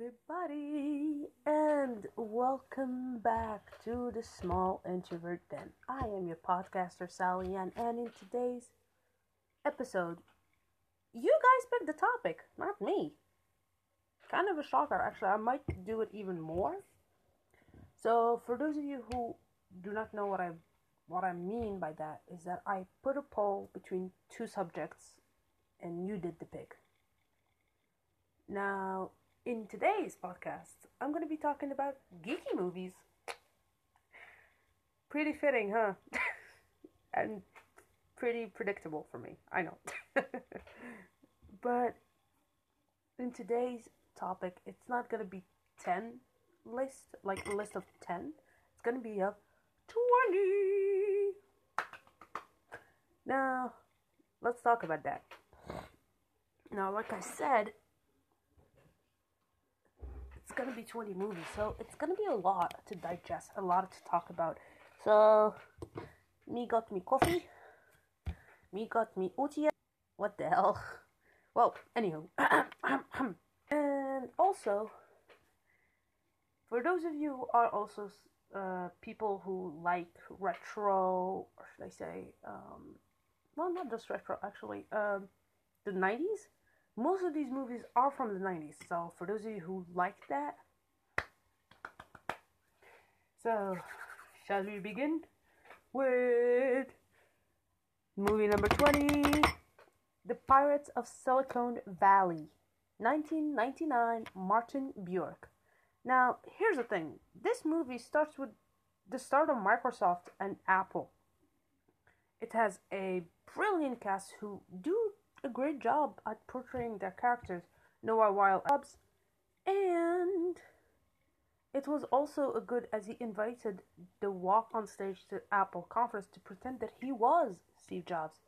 everybody, and welcome back to the Small Introvert Den. I am your podcaster, Sally Ann, and in today's episode, you guys picked the topic, not me. Kind of a shocker, actually. I might do it even more. So, for those of you who do not know what I what I mean by that is that I put a poll between two subjects, and you did the pick. Now, in today's podcast, I'm going to be talking about geeky movies. Pretty fitting, huh? and pretty predictable for me, I know. but in today's topic, it's not going to be 10 list, like a list of 10. It's going to be a 20. Now, let's talk about that. Now, like I said, gonna be 20 movies, so it's gonna be a lot to digest, a lot to talk about. So, me got me coffee, me got me otia. What the hell? Well, anywho, and also, for those of you who are also uh, people who like retro, or should I say, um, well, not just retro, actually, um, the 90s most of these movies are from the 90s, so for those of you who like that, so shall we begin with movie number 20 The Pirates of Silicon Valley, 1999, Martyn Burke. Now, here's the thing this movie starts with the start of Microsoft and Apple. It has a brilliant cast who do a great job at portraying their characters, Noah Wyle and it was also a good as he invited the walk on stage to Apple conference to pretend that he was Steve Jobs.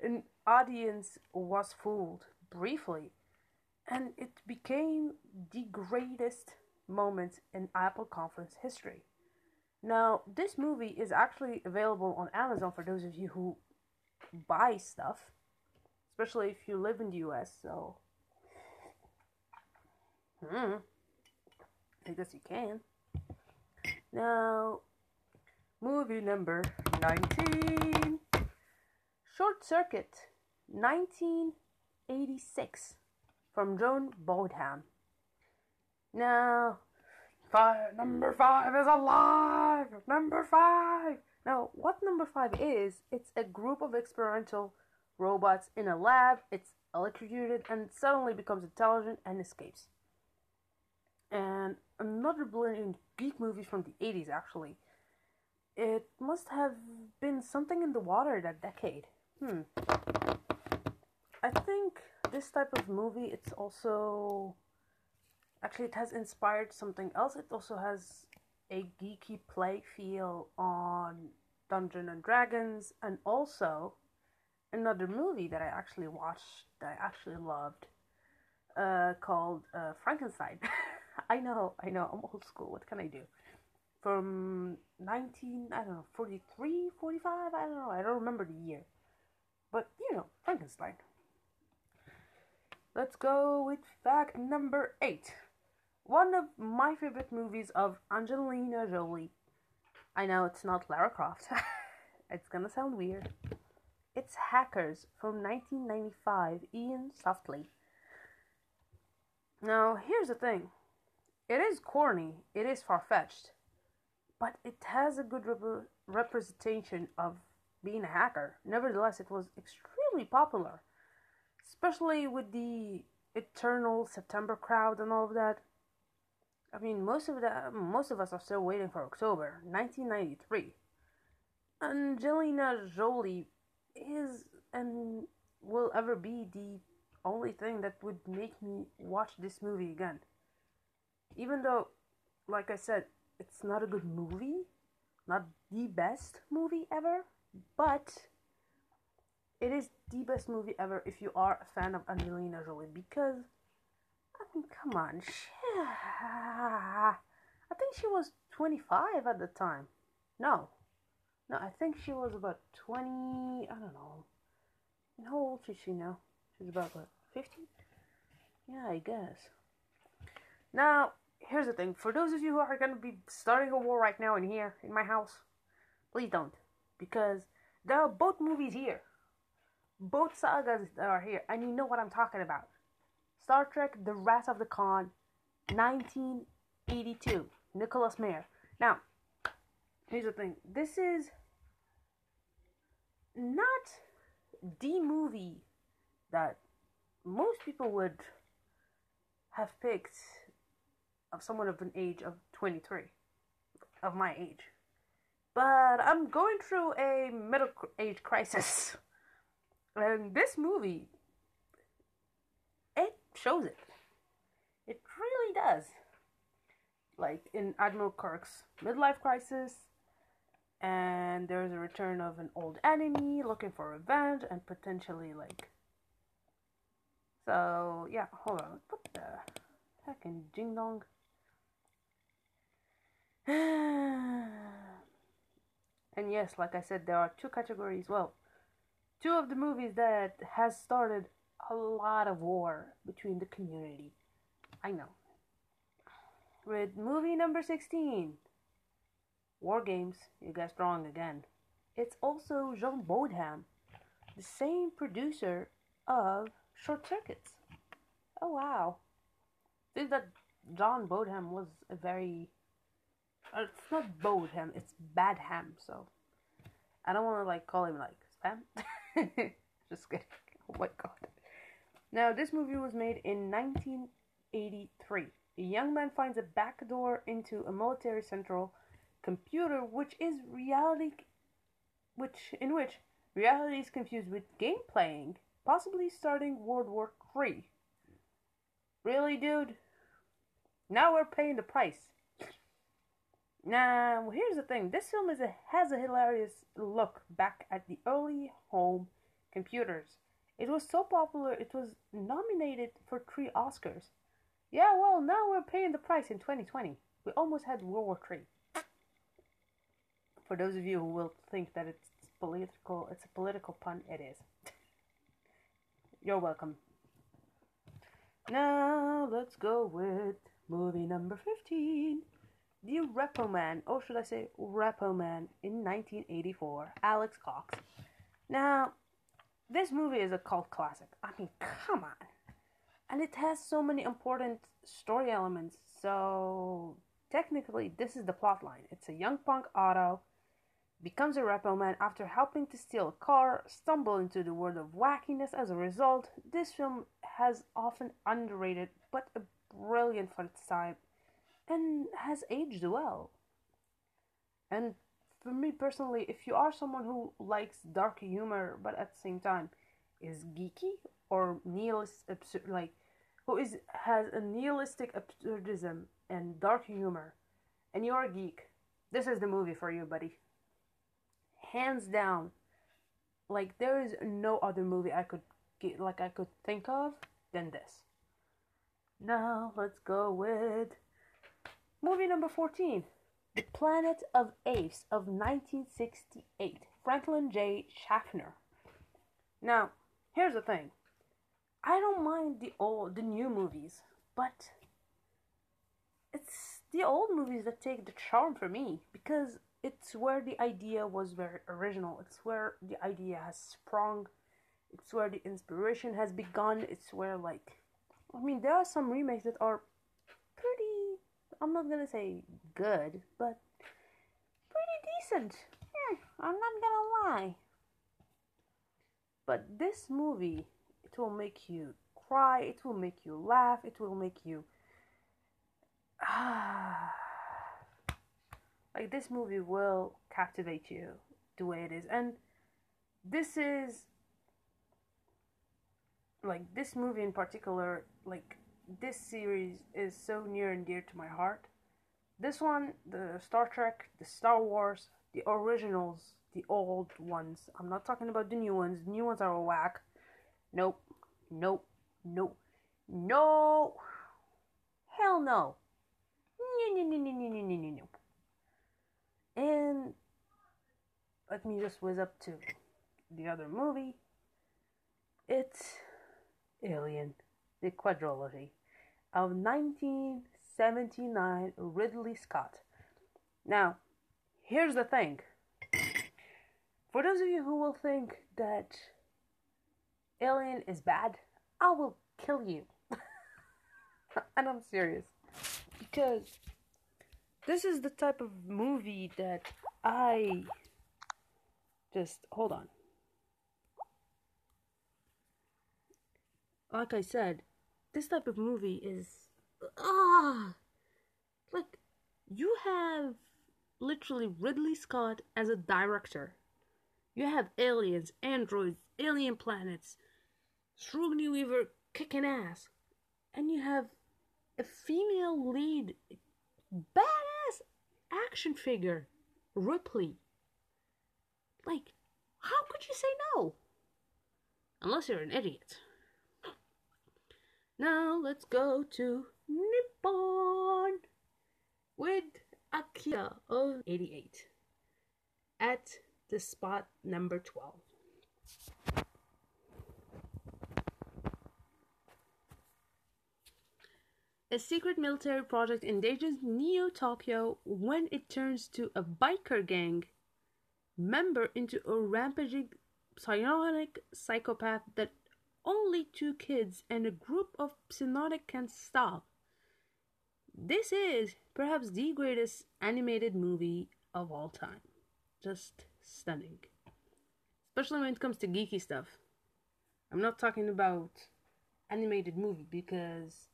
An audience was fooled briefly, and it became the greatest moment in Apple conference history. Now, this movie is actually available on Amazon for those of you who buy stuff especially if you live in the US. So, hmm, I guess you can. Now, movie number 19 Short Circuit 1986 from Joan Bodham. Now, five, number five is alive! Number five! Now, what number five is, it's a group of experimental robots in a lab, it's electrocuted and suddenly becomes intelligent and escapes. And another brilliant geek movie from the 80s actually. It must have been something in the water that decade. Hmm. I think this type of movie it's also actually it has inspired something else. It also has a geeky play feel on Dungeons and Dragons and also another movie that I actually watched that I actually loved uh, called uh, Frankenstein. I know, I know, I'm old school. What can I do? From 19, I don't know, 43, 45, I don't know, I don't remember the year. But, you know, Frankenstein. Let's go with fact number 8. One of my favorite movies of Angelina Jolie. I know it's not Lara Croft. it's gonna sound weird. It's Hackers from 1995, Iain Softley. Now, here's the thing it is corny, it is far fetched, but it has a good rep- representation of being a hacker. Nevertheless, it was extremely popular, especially with the eternal September crowd and all of that. I mean, most of the most of us are still waiting for October 1993. Angelina Jolie is and will ever be the only thing that would make me watch this movie again. Even though, like I said, it's not a good movie, not the best movie ever, but it is the best movie ever if you are a fan of Angelina Jolie because I mean, come on, she, I think she was 25 at the time. No, no, I think she was about 20, I don't know. And how old is she now? She's about, what, 50? Yeah, I guess. Now, here's the thing for those of you who are going to be starting a war right now in here, in my house, please don't. Because there are both movies here. Both sagas are here, and you know what I'm talking about. Star Trek The Wrath of the Khan, 1982. Nicholas Meyer. Now, here's the thing. This is not the movie that most people would have picked of someone of an age of 23, of my age. But I'm going through a middle age crisis. And this movie, it shows it. It really does. Like in Admiral Kirk's midlife crisis, and there's a return of an old enemy looking for revenge and potentially like so yeah hold on what the heck in jing dong? And yes like i said there are two categories well two of the movies that has started a lot of war between the community. I know. With movie number 16 War Games, you guessed wrong again. It's also Jean Bodham, the same producer of Short Circuits. Oh wow. Think that John Bodham was a very uh, it's not Bodham, it's Badham, so I don't wanna like call him like spam. Just kidding. Oh my god. Now this movie was made in nineteen eighty three. A young man finds a back door into a military central computer which is reality which in which reality is confused with game playing, possibly starting World War III. Really, dude? Now we're paying the price. Now, here's the thing. This film is a, has a hilarious look back at the early home computers. It was so popular, it was nominated for three Oscars. Yeah, well, now we're paying the price in 2020. We almost had World War III for those of you who will think that it's political, it's a political pun, it is. You're welcome. Now let's go with movie number 15. The Repo Man, or should I say Repo Man, in 1984. Alex Cox. Now, this movie is a cult classic. I mean, come on. And it has so many important story elements. So, technically, this is the plot line. It's a young punk Otto becomes a repo man after helping to steal a car, stumble into the world of wackiness as a result. This film has often underrated but a brilliant for its time and has aged well. And for me personally, if you are someone who likes dark humor but at the same time is geeky or nihilist absurd like who is has a nihilistic absurdism and dark humor and you're a geek, this is the movie for you, buddy hands down like there is no other movie I could get like I could think of than this. Now let's go with movie number 14. The Planet of Apes of 1968. Franklin J. Schaffner. Now, here's the thing. I don't mind the old the new movies, but it's the old movies that take the charm for me because it's where the idea was very original. It's where the idea has sprung. It's where the inspiration has begun. It's where like I mean there are some remakes that are pretty I'm not gonna say good, but pretty decent. Hmm, I'm not gonna lie. But this movie, it will make you cry, it will make you laugh, it will make you ah like this movie will captivate you the way it is. And this is like this movie in particular, like this series is so near and dear to my heart. This one, the Star Trek, the Star Wars, the originals, the old ones. I'm not talking about the new ones. The new ones are whack. Nope. Nope. Nope. No. Hell no. No, no, no, no, no, no, no, no and let me just whiz up to the other movie. It's Alien, the quadrilogy of 1979 Ridley Scott. Now, here's the thing. For those of you who will think that Alien is bad, I will kill you. and I'm serious. Because this is the type of movie that I just hold on. Like I said, this type of movie is ah like you have literally Ridley Scott as a director. You have aliens, androids, alien planets, Sigourney Weaver kicking ass, and you have a female lead, badass action figure, Ripley. Like, how could you say no? Unless you're an idiot. Now let's go to Nippon with Akira of 88 at the spot number 12. A secret military project endangers Neo Tokyo when it turns to a biker gang member into a rampaging psionic psychopath that only two kids and a group of psionic can stop. This is perhaps the greatest animated movie of all time. Just stunning. Especially when it comes to geeky stuff. I'm not talking about animated movie because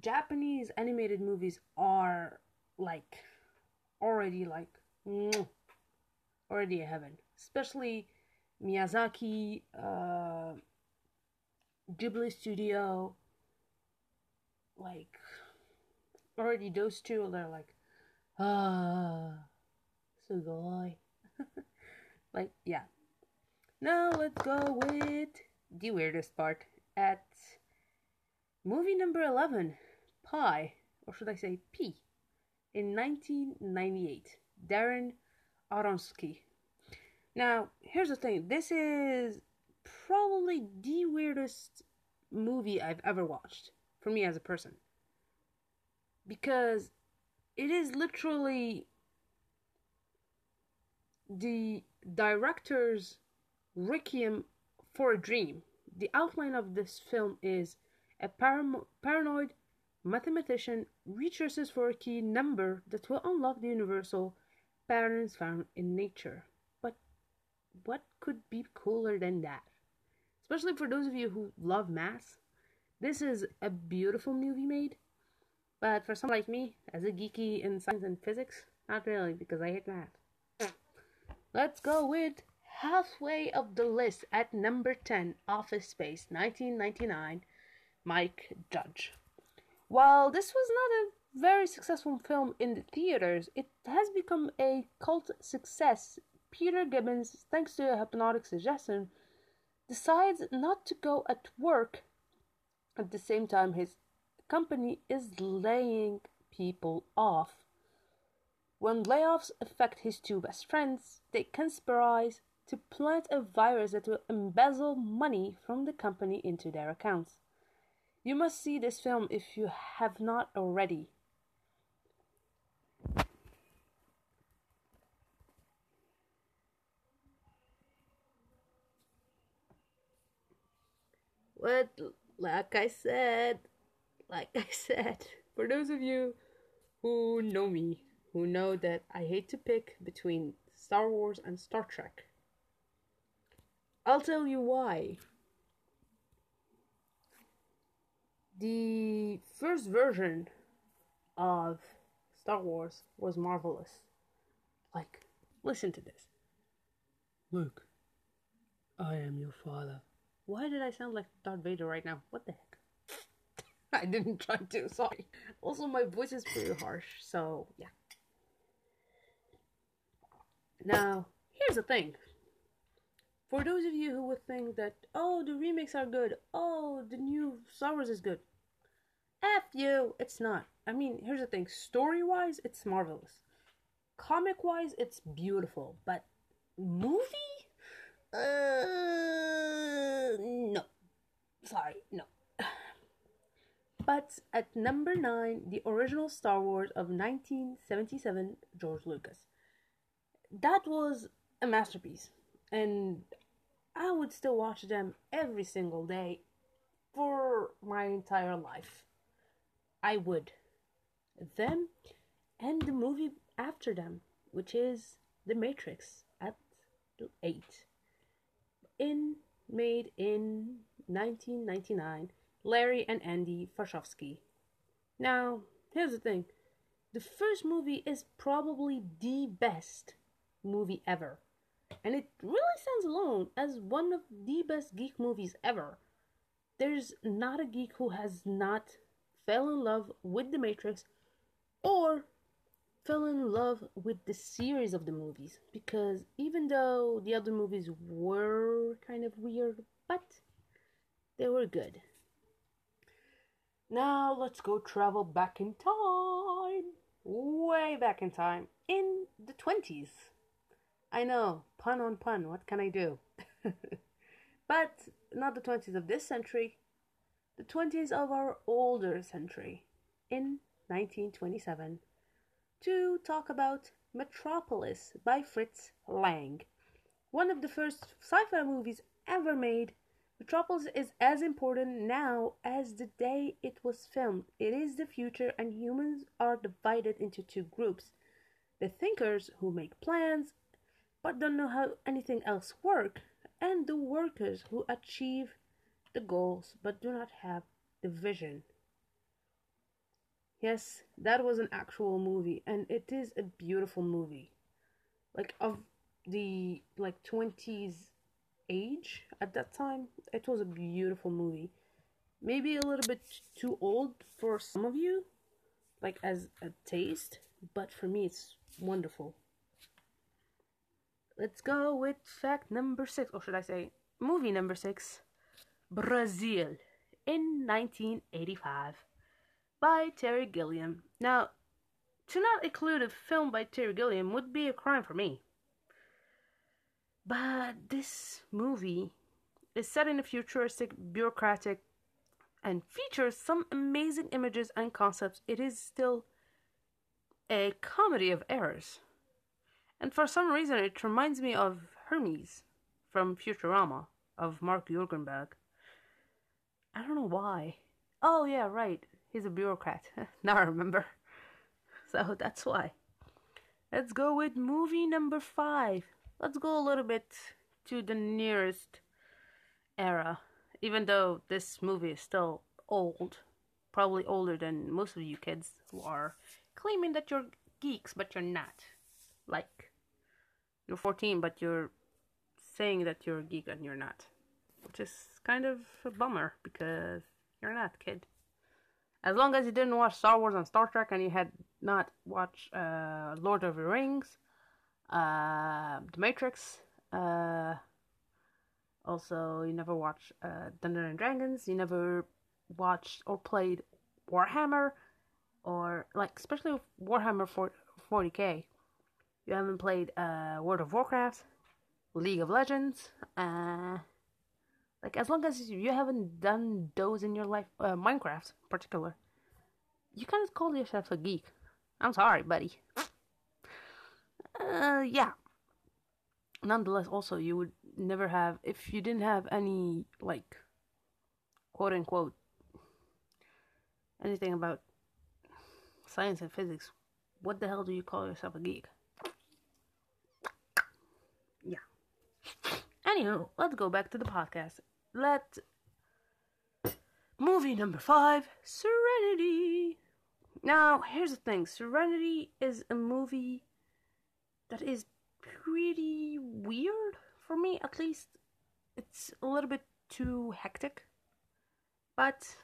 Japanese animated movies are like already like already a heaven. Especially Miyazaki, uh, Ghibli Studio, like already those two they're like ah sugoi. like yeah. Now let's go with the weirdest part at movie number eleven, Pi, or should I say P, in 1998. Darren Aronsky. Now, here's the thing. This is probably the weirdest movie I've ever watched for me as a person. Because it is literally the director's requiem for a dream. The outline of this film is a paranoid mathematician researches for a key number that will unlock the universal patterns found in nature. But what could be cooler than that? especially for those of you who love math. This is a beautiful movie made, but for someone like me, as a geeky in science and physics, not really, because I hate math. Let's go with halfway of the list at number 10, Office Space, 1999, Mike Judge. While this was not a very successful film in the theaters, it has become a cult success. Peter Gibbons, thanks to a hypnotic suggestion, decides not to go at work at the same time his company is laying people off. When layoffs affect his two best friends, they conspire to plant a virus that will embezzle money from the company into their accounts. You must see this film if you have not already. But like I said, like I said, for those of you who know me, who know that I hate to pick between Star Wars and Star Trek, I'll tell you why. The first version of Star Wars was marvelous. Like, listen to this. Luke, I am your father. Why did I sound like Darth Vader right now? What the heck? I didn't try to, sorry. Also, my voice is pretty harsh, so yeah. Now, here's the thing. For those of you who would think that, oh, the remakes are good, oh, the new Star Wars is good, F you, it's not. I mean, here's the thing story wise, it's marvelous. Comic wise, it's beautiful, but movie? Uh, no. Sorry, no. But at number nine, the original Star Wars of 1977, George Lucas. That was a masterpiece, and I would still watch them every single day for my entire life. I would. Them and the movie after them, which is The Matrix at 8. In made in 1999, Larry and Andy Wachowski. Now, here's the thing. The first movie is probably the best movie ever. And it really stands alone as one of the best geek movies ever. There's not a geek who has not fell in love with The Matrix or fell in love with the series of the movies because even though the other movies were kind of weird, but they were good. Now let's go travel back in time. Way back in time. In the 20s. I know, pun on pun, what can I do? but not the 20s of this century, the 20s of our older century, in 1927, to talk about Metropolis by Fritz Lang. One of the first sci fi movies ever made, Metropolis is as important now as the day it was filmed. It is the future, and humans are divided into two groups the thinkers who make plans but don't know how anything else works, and the workers who achieve the goals but do not have the vision. Yes, that was an actual movie and it is a beautiful movie. Like of the like 20s age at that time, it was a beautiful movie. Maybe a little bit too old for some of you, like as a taste, but for me it's wonderful. Let's go with fact number six, or should I say movie number six Brazil in 1985 by Terry Gilliam. Now, to not include a film by Terry Gilliam would be a crime for me. But this movie is set in a futuristic, bureaucratic, and features some amazing images and concepts. It is still a comedy of errors. And for some reason, it reminds me of Hermes from Futurama of Mark Juergenbach. I don't know why. Oh, yeah, right. He's a bureaucrat. now I remember. So that's why. Let's go with movie number five. Let's go a little bit to the nearest era. Even though this movie is still old, probably older than most of you kids who are claiming that you're geeks, but you're not. Like, you're 14, but you're saying that you're a geek and you're not. Which is kind of a bummer because you're not, kid. As long as you didn't watch Star Wars and Star Trek and you had not watched uh, Lord of the Rings, uh, The Matrix, uh, also you never watched uh, Dungeons and Dragons, you never watched or played Warhammer, or like especially Warhammer 40k, you haven't played uh, World of Warcraft, League of Legends, uh, like as long as you haven't done those in your life, uh, Minecraft in particular, you kind of call yourself a geek. I'm sorry, buddy. Uh, yeah. Nonetheless, also you would never have if you didn't have any like quote unquote anything about science and physics. What the hell do you call yourself a geek? Anywho, let's go back to the podcast. Let movie number five, Serenity. Now, here's the thing Serenity is a movie that is pretty weird for me, at least. It's a little bit too hectic. But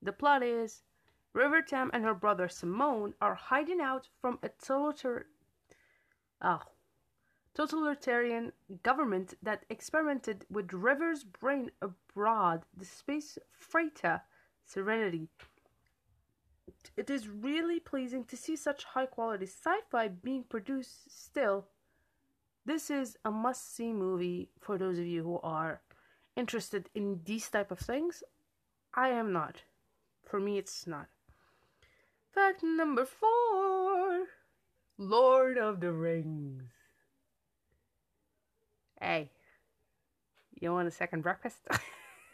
the plot is River Tam and her brother Simone are hiding out from a totalitarian. Oh, uh, totalitarian government that experimented with River's brain abroad, the space freighter Serenity. It is really pleasing to see such high quality sci fi being produced still. This is a must see movie for those of you who are interested in these type of things. I am not. For me, it's not. Fact number four Lord of the Rings. Hey, you want a second breakfast?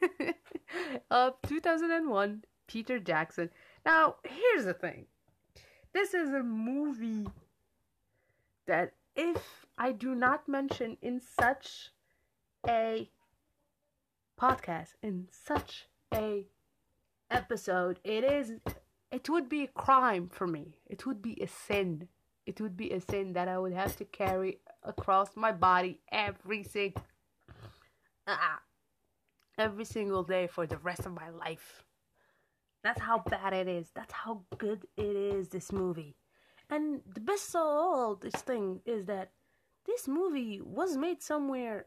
of 2001, Peter Jackson. Now, here's the thing this is a movie that if I do not mention in such a podcast, in such a episode, it is it would be a crime for me. It would be a sin. It would be a sin that I would have to carry across my body every single uh, every single day for the rest of my life. That's how bad it is. That's how good it is, this movie. And the best of all this thing is that this movie was made somewhere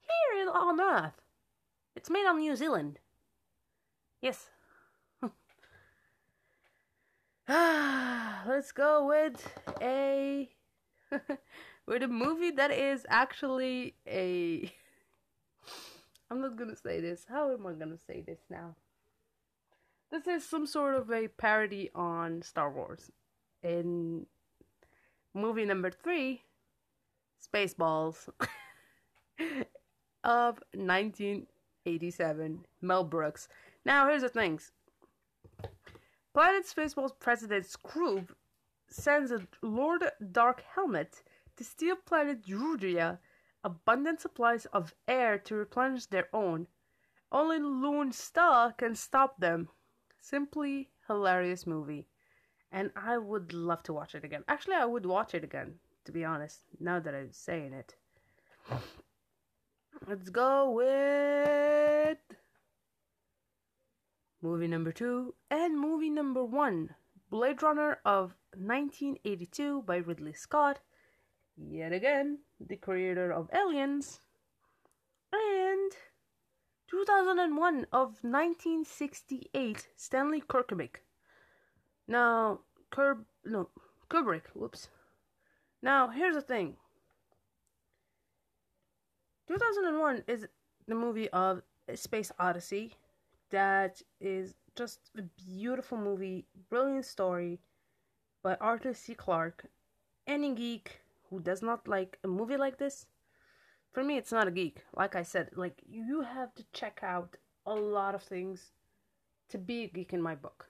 here in on Earth. It's made on New Zealand. Yes. Let's go with a with a movie that is actually a I'm not gonna say this. How am I gonna say this now? This is some sort of a parody on Star Wars. In movie number three, Spaceballs of 1987, Mel Brooks. Now, here's the things Planet Spaceballs president Skroob sends a Lord Dark Helmet to steal planet Georgia abundant supplies of air to replenish their own. Only Loon Star can stop them. Simply hilarious movie. And I would love to watch it again. Actually, I would watch it again, to be honest, now that I'm saying it. Let's go with movie number two and movie number one Blade Runner of 1982 by Ridley Scott yet again, the creator of Aliens, and 2001 of 1968, Stanley Kubrick. Now, Kurb, no, Kubrick, whoops. Now, here's the thing. 2001 is the movie of Space Odyssey that is just a beautiful movie, brilliant story by Arthur C. Clarke. Any geek who does not like a movie like this, for me, it's not a geek. Like I said, like you have to check out a lot of things to be a geek in my book.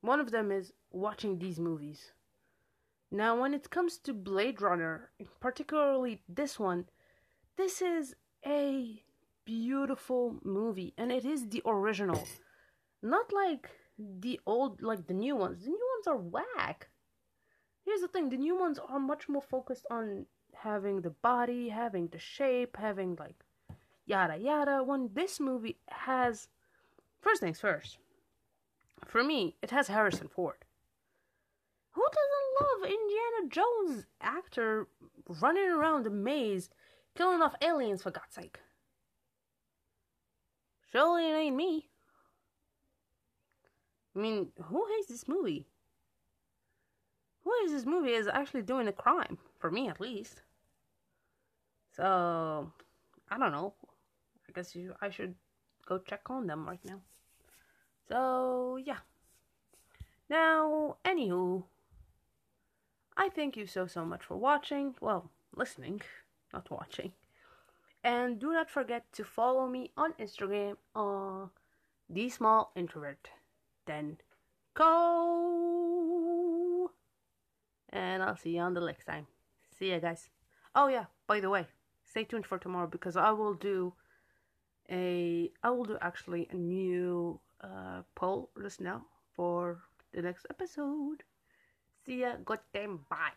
One of them is watching these movies. Now, when it comes to Blade Runner, particularly this one, this is a beautiful movie and it is the original. Not like the old, like the new ones. The new ones are whack here's the thing the new ones are much more focused on having the body, having the shape, having like yada yada. When this movie has, first things first, for me, it has Harrison Ford. Who doesn't love Indiana Jones actor running around the maze, killing off aliens for God's sake? Surely it ain't me. I mean, who hates this movie? who is this movie is actually doing a crime, for me at least. So, I don't know. I guess you, I should go check on them right now. So, yeah. Now, anywho, I thank you so, so much for watching. Well, listening, not watching. And do not forget to follow me on Instagram on uh, the small introvert. Then go and I'll see you on the next time. See ya, guys. Oh yeah, by the way, stay tuned for tomorrow because I will do a I will do actually a new uh, poll just now for the next episode. See ya. Good time. Bye.